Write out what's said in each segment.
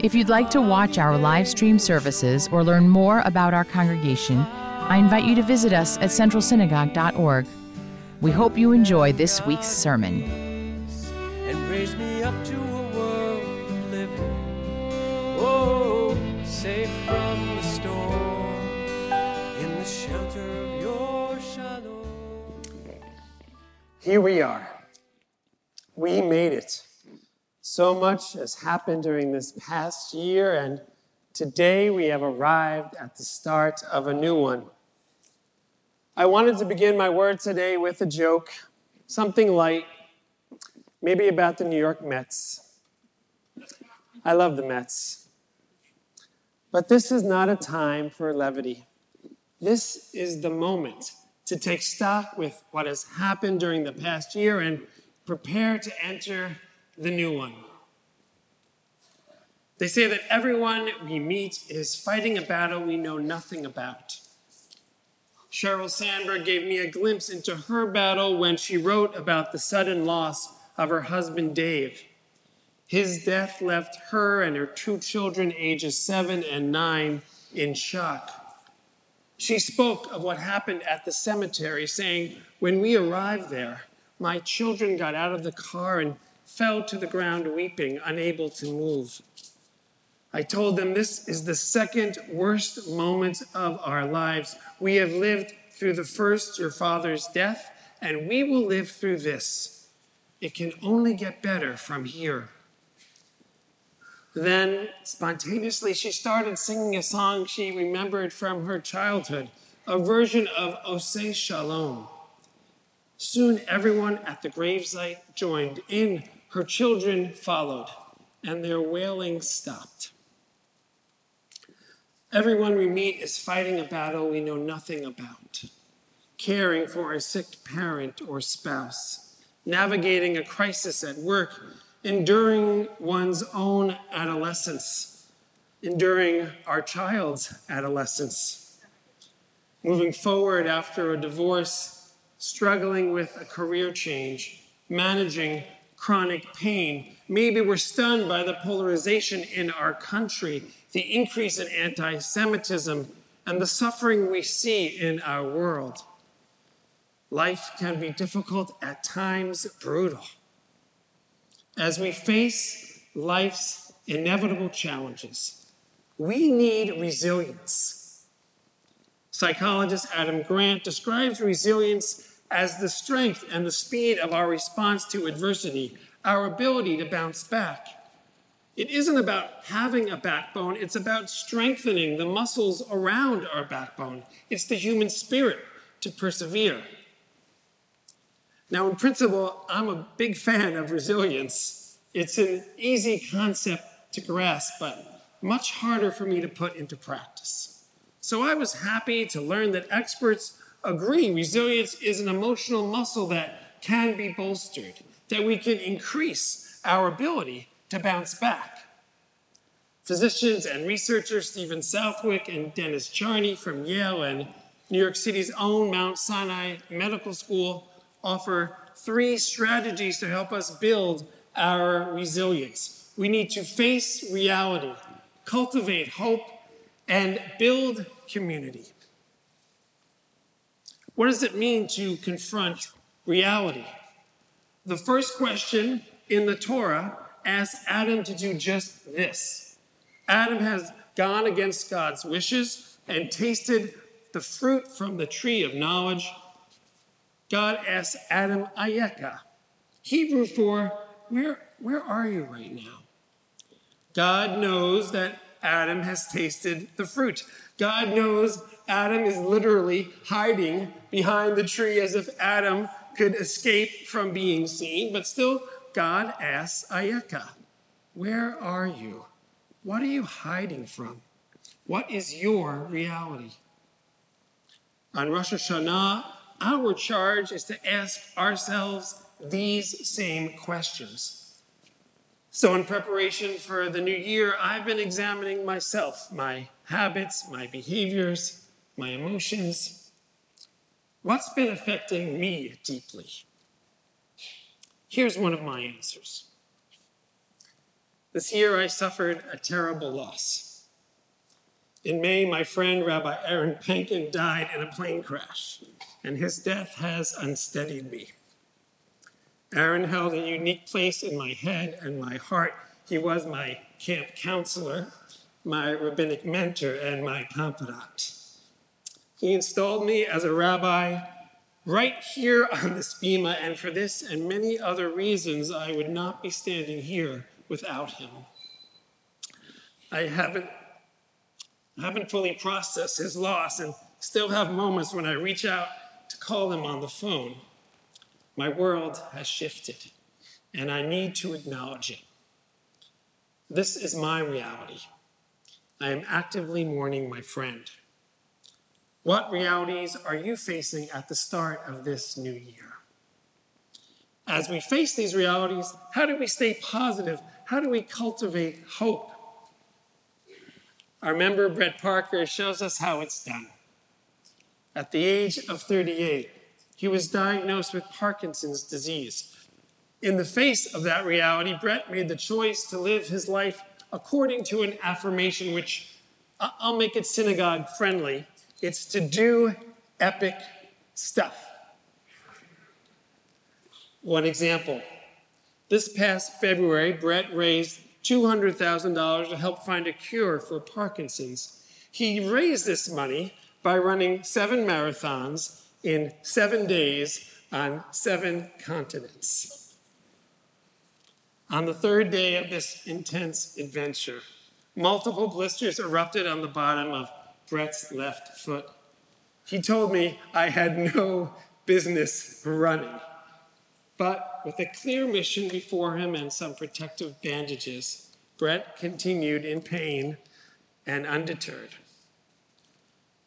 If you'd like to watch our live stream services or learn more about our congregation, I invite you to visit us at centralsynagogue.org. We hope you enjoy this week's sermon. and raise me up to a world of living. Oh, safe from the storm, in the shelter of your shalom. Here we are. We made it. So much has happened during this past year, and today we have arrived at the start of a new one. I wanted to begin my word today with a joke, something light, maybe about the New York Mets. I love the Mets. But this is not a time for levity. This is the moment to take stock with what has happened during the past year and prepare to enter the new one. They say that everyone we meet is fighting a battle we know nothing about. Sheryl Sandberg gave me a glimpse into her battle when she wrote about the sudden loss of her husband Dave. His death left her and her two children, ages seven and nine, in shock. She spoke of what happened at the cemetery, saying, When we arrived there, my children got out of the car and fell to the ground weeping, unable to move. I told them this is the second worst moment of our lives. We have lived through the first, your father's death, and we will live through this. It can only get better from here. Then, spontaneously, she started singing a song she remembered from her childhood, a version of Oseh Shalom. Soon, everyone at the gravesite joined in. Her children followed, and their wailing stopped. Everyone we meet is fighting a battle we know nothing about, caring for a sick parent or spouse, navigating a crisis at work, enduring one's own adolescence, enduring our child's adolescence, moving forward after a divorce, struggling with a career change, managing chronic pain. Maybe we're stunned by the polarization in our country, the increase in anti Semitism, and the suffering we see in our world. Life can be difficult, at times brutal. As we face life's inevitable challenges, we need resilience. Psychologist Adam Grant describes resilience as the strength and the speed of our response to adversity, our ability to bounce back. It isn't about having a backbone, it's about strengthening the muscles around our backbone. It's the human spirit to persevere. Now, in principle, I'm a big fan of resilience. It's an easy concept to grasp, but much harder for me to put into practice. So I was happy to learn that experts agree resilience is an emotional muscle that can be bolstered, that we can increase our ability to bounce back. Physicians and researchers Stephen Southwick and Dennis Charney from Yale and New York City's own Mount Sinai Medical School offer three strategies to help us build our resilience. We need to face reality, cultivate hope, and build community. What does it mean to confront reality? The first question in the Torah asks Adam to do just this. Adam has gone against God's wishes and tasted the fruit from the tree of knowledge. God asks Adam Ayeka, Hebrew for where, where are you right now? God knows that Adam has tasted the fruit. God knows Adam is literally hiding behind the tree as if Adam could escape from being seen, but still, God asks Ayeka, Where are you? What are you hiding from? What is your reality? On Rosh Hashanah, our charge is to ask ourselves these same questions. So, in preparation for the new year, I've been examining myself, my habits, my behaviors, my emotions. What's been affecting me deeply? Here's one of my answers. This year, I suffered a terrible loss. In May, my friend Rabbi Aaron Panken died in a plane crash, and his death has unsteadied me. Aaron held a unique place in my head and my heart. He was my camp counselor, my rabbinic mentor, and my confidant. He installed me as a rabbi right here on this bima, and for this and many other reasons, I would not be standing here without him. I haven't, haven't fully processed his loss and still have moments when I reach out to call him on the phone. My world has shifted, and I need to acknowledge it. This is my reality. I am actively mourning my friend. What realities are you facing at the start of this new year? As we face these realities, how do we stay positive? How do we cultivate hope? Our member, Brett Parker, shows us how it's done. At the age of 38, he was diagnosed with Parkinson's disease. In the face of that reality, Brett made the choice to live his life according to an affirmation which I'll make it synagogue friendly it's to do epic stuff. One example. This past February, Brett raised $200,000 to help find a cure for Parkinson's. He raised this money by running seven marathons in seven days on seven continents. On the third day of this intense adventure, multiple blisters erupted on the bottom of Brett's left foot. He told me I had no business running. But with a clear mission before him and some protective bandages, Brett continued in pain and undeterred.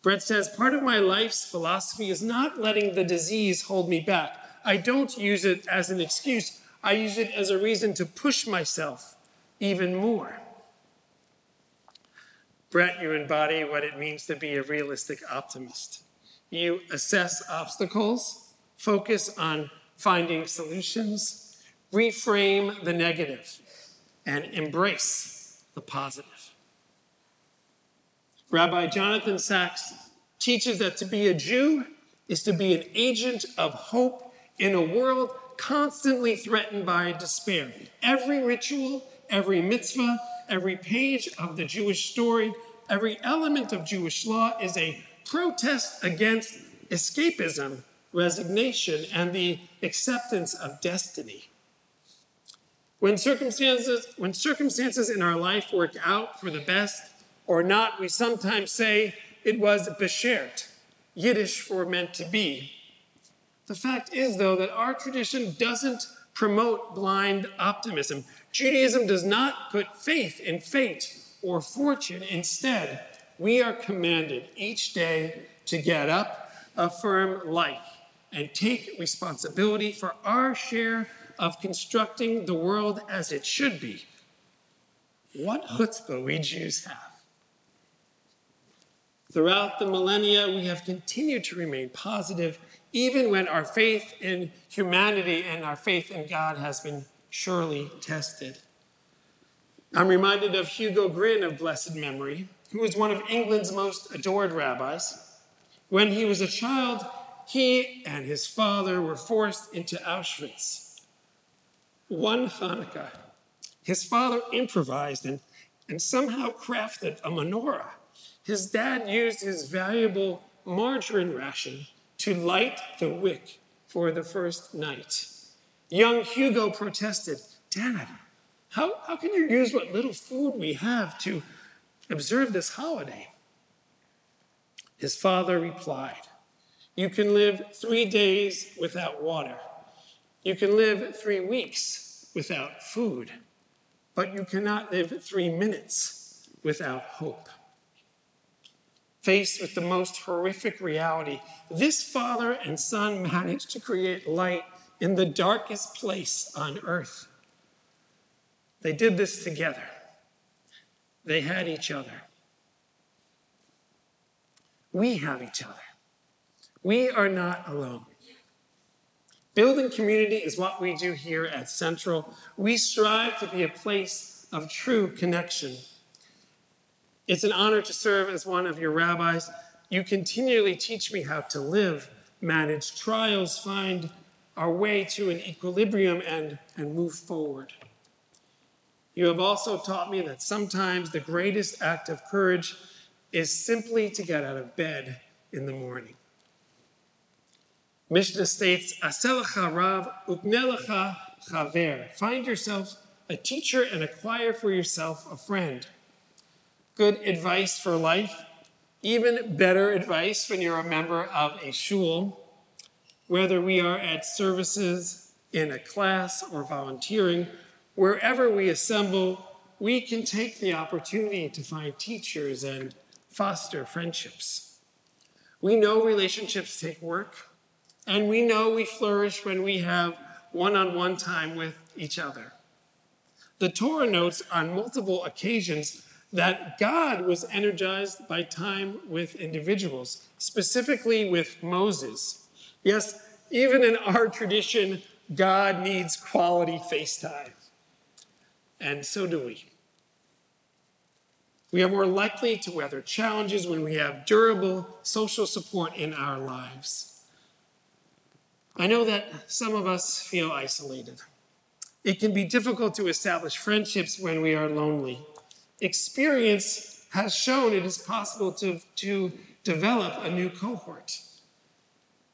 Brett says, Part of my life's philosophy is not letting the disease hold me back. I don't use it as an excuse, I use it as a reason to push myself even more. Brett, you embody what it means to be a realistic optimist. You assess obstacles, focus on finding solutions, reframe the negative, and embrace the positive. Rabbi Jonathan Sacks teaches that to be a Jew is to be an agent of hope in a world constantly threatened by despair. Every ritual, every mitzvah, every page of the Jewish story, every element of Jewish law is a protest against escapism, resignation, and the acceptance of destiny. When circumstances, when circumstances in our life work out for the best or not, we sometimes say it was beshert, Yiddish for meant to be. The fact is, though, that our tradition doesn't promote blind optimism. Judaism does not put faith in fate or fortune. Instead, we are commanded each day to get up, affirm life, and take responsibility for our share of constructing the world as it should be. What chutzpah we Jews have. Throughout the millennia, we have continued to remain positive, even when our faith in humanity and our faith in God has been surely tested. I'm reminded of Hugo Gryn of blessed memory, who was one of England's most adored rabbis. When he was a child, he and his father were forced into Auschwitz. One Hanukkah, his father improvised and, and somehow crafted a menorah. His dad used his valuable margarine ration to light the wick for the first night. Young Hugo protested, Dad, how, how can you use what little food we have to observe this holiday? His father replied, You can live three days without water. You can live three weeks without food. But you cannot live three minutes without hope. Faced with the most horrific reality, this father and son managed to create light in the darkest place on earth. They did this together. They had each other. We have each other. We are not alone. Building community is what we do here at Central. We strive to be a place of true connection. It's an honor to serve as one of your rabbis. You continually teach me how to live, manage trials, find our way to an equilibrium, and, and move forward. You have also taught me that sometimes the greatest act of courage is simply to get out of bed in the morning. Mishnah states, Aselacha Rav Uknelecha Chaver. Find yourself a teacher and acquire for yourself a friend. Good advice for life. Even better advice when you're a member of a shul. Whether we are at services, in a class, or volunteering, wherever we assemble, we can take the opportunity to find teachers and foster friendships. We know relationships take work, and we know we flourish when we have one on one time with each other. The Torah notes on multiple occasions that God was energized by time with individuals, specifically with Moses. Yes, even in our tradition, God needs quality FaceTime. And so do we. We are more likely to weather challenges when we have durable social support in our lives. I know that some of us feel isolated. It can be difficult to establish friendships when we are lonely. Experience has shown it is possible to, to develop a new cohort.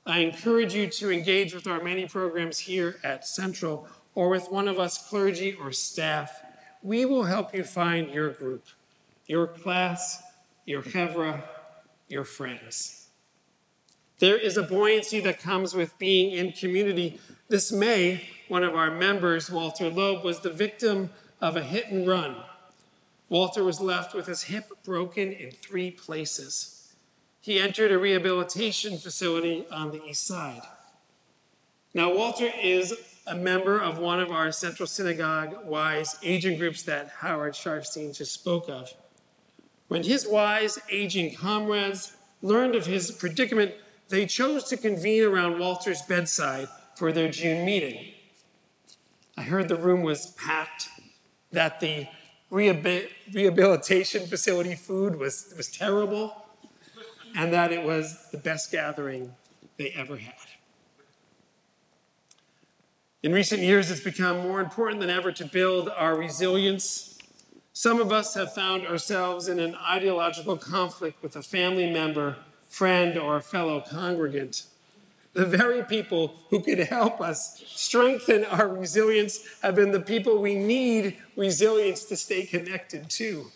I encourage you to engage with our many programs here at Central or with one of us clergy or staff. We will help you find your group your class, your chevra, your friends. There is a buoyancy that comes with being in community. This May, one of our members, Walter Loeb, was the victim of a hit and run. Walter was left with his hip broken in three places. He entered a rehabilitation facility on the east side. Now, Walter is a member of one of our Central Synagogue WISE aging groups that Howard Sharfstein just spoke of. When his wise, aging comrades learned of his predicament, they chose to convene around Walter's bedside for their June meeting. I heard the room was packed, that the rehabilitation facility food was, was terrible, and that it was the best gathering they ever had. In recent years, it's become more important than ever to build our resilience some of us have found ourselves in an ideological conflict with a family member, friend, or fellow congregant. The very people who could help us strengthen our resilience have been the people we need resilience to stay connected to.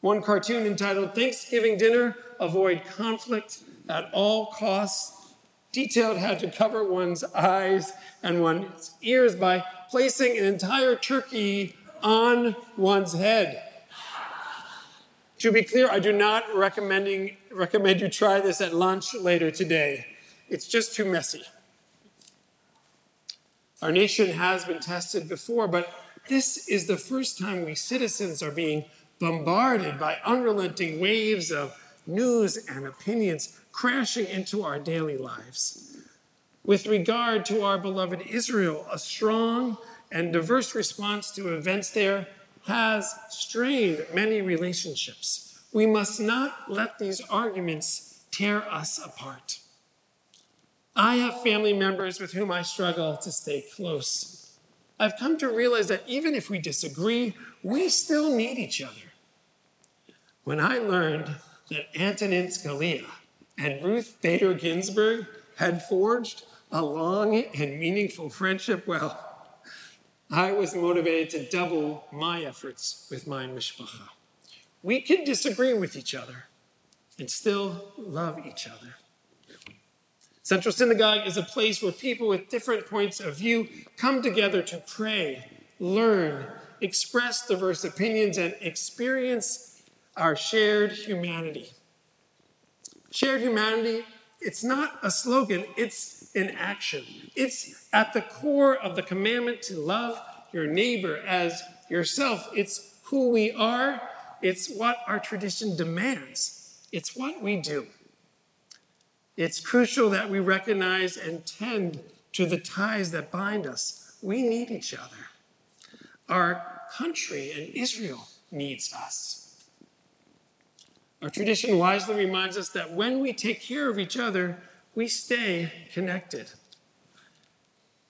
One cartoon entitled Thanksgiving Dinner Avoid Conflict at All Costs detailed how to cover one's eyes and one's ears by placing an entire turkey on one's head. To be clear, I do not recommending, recommend you try this at lunch later today. It's just too messy. Our nation has been tested before, but this is the first time we citizens are being bombarded by unrelenting waves of news and opinions crashing into our daily lives. With regard to our beloved Israel, a strong and diverse response to events there has strained many relationships. We must not let these arguments tear us apart. I have family members with whom I struggle to stay close. I've come to realize that even if we disagree, we still need each other. When I learned that Antonin Scalia and Ruth Bader Ginsburg had forged a long and meaningful friendship, well, I was motivated to double my efforts with my mishpacha. We can disagree with each other and still love each other. Central Synagogue is a place where people with different points of view come together to pray, learn, express diverse opinions, and experience our shared humanity. Shared humanity, it's not a slogan, it's an action. It's at the core of the commandment to love your neighbor as yourself. It's who we are, it's what our tradition demands, it's what we do. It's crucial that we recognize and tend to the ties that bind us. We need each other. Our country and Israel needs us. Our tradition wisely reminds us that when we take care of each other, we stay connected.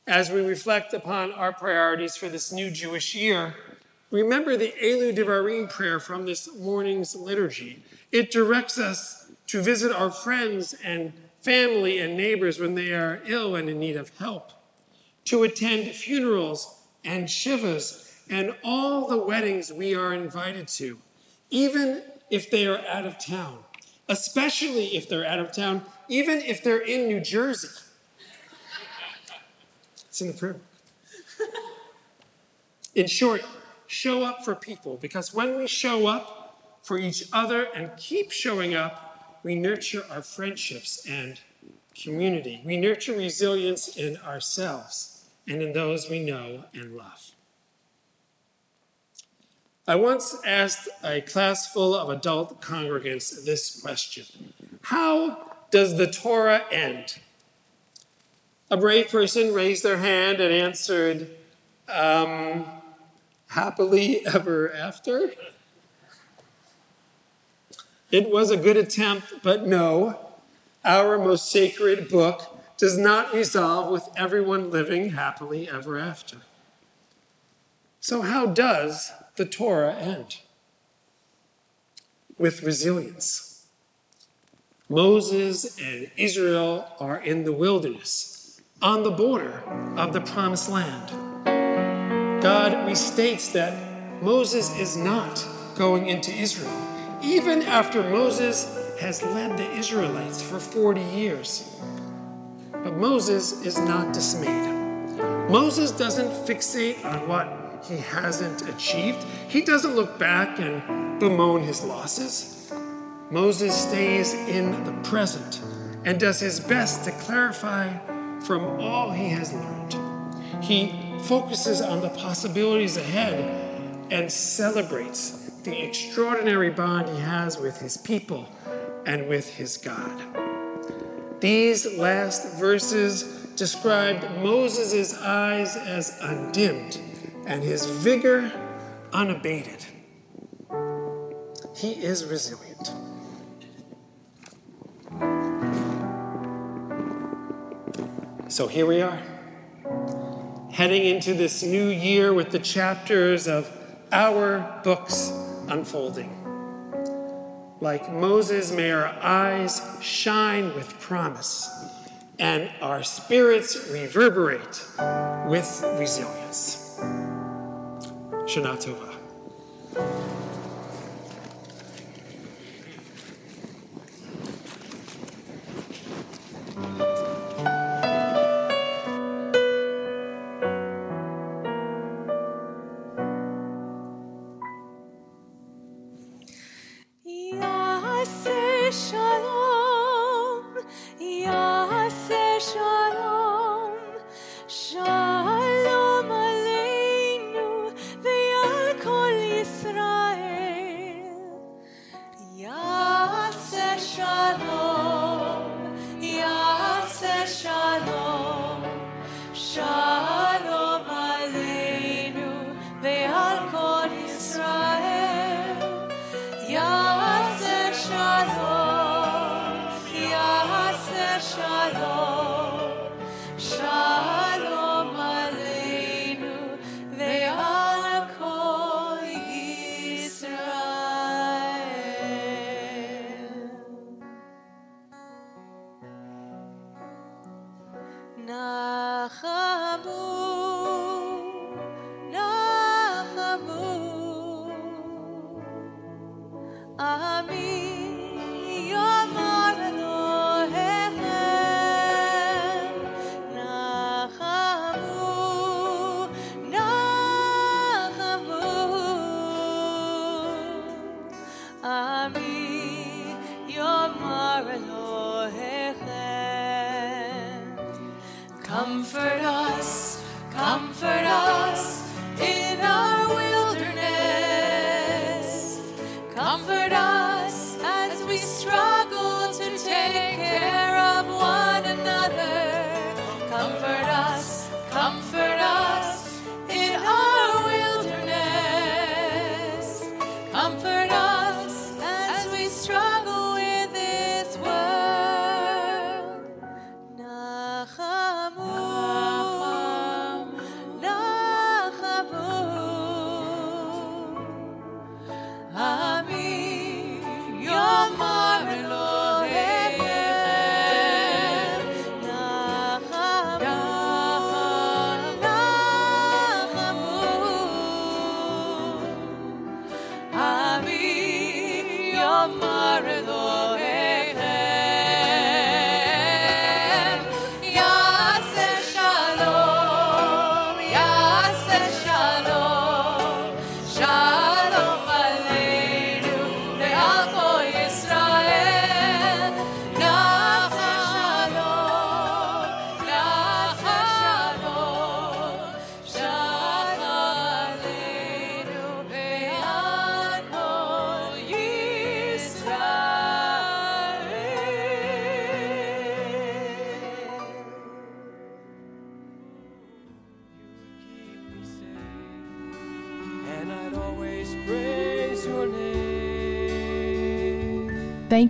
As we reflect upon our priorities for this new Jewish year, remember the Elu Devarim prayer from this morning's liturgy. It directs us to visit our friends and family and neighbors when they are ill and in need of help, to attend funerals and shivas and all the weddings we are invited to, even if they are out of town, especially if they're out of town, even if they're in New Jersey. It's in the prayer. In short, show up for people because when we show up for each other and keep showing up, we nurture our friendships and community. We nurture resilience in ourselves and in those we know and love. I once asked a class full of adult congregants this question How does the Torah end? A brave person raised their hand and answered, um, Happily ever after? It was a good attempt, but no, our most sacred book does not resolve with everyone living happily ever after. So, how does the Torah end? With resilience. Moses and Israel are in the wilderness, on the border of the promised land. God restates that Moses is not going into Israel, even after Moses has led the Israelites for 40 years. But Moses is not dismayed. Moses doesn't fixate on what he hasn't achieved. He doesn't look back and bemoan his losses. Moses stays in the present and does his best to clarify from all he has learned. He focuses on the possibilities ahead and celebrates the extraordinary bond he has with his people and with his God. These last verses described Moses' eyes as undimmed and his vigor unabated. He is resilient. So here we are, heading into this new year with the chapters of our books unfolding. Like Moses, may our eyes shine with promise and our spirits reverberate with resilience. Shana Tova. comfort.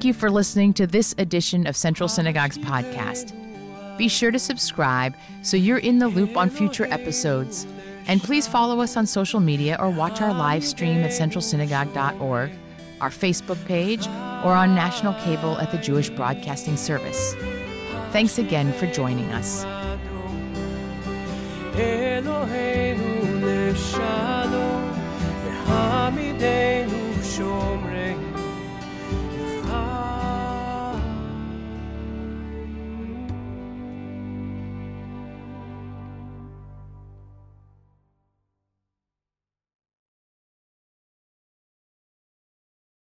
Thank you for listening to this edition of Central Synagogue's podcast. Be sure to subscribe so you're in the loop on future episodes. And please follow us on social media or watch our live stream at centralsynagogue.org, our Facebook page, or on national cable at the Jewish Broadcasting Service. Thanks again for joining us. Eloheinu shor.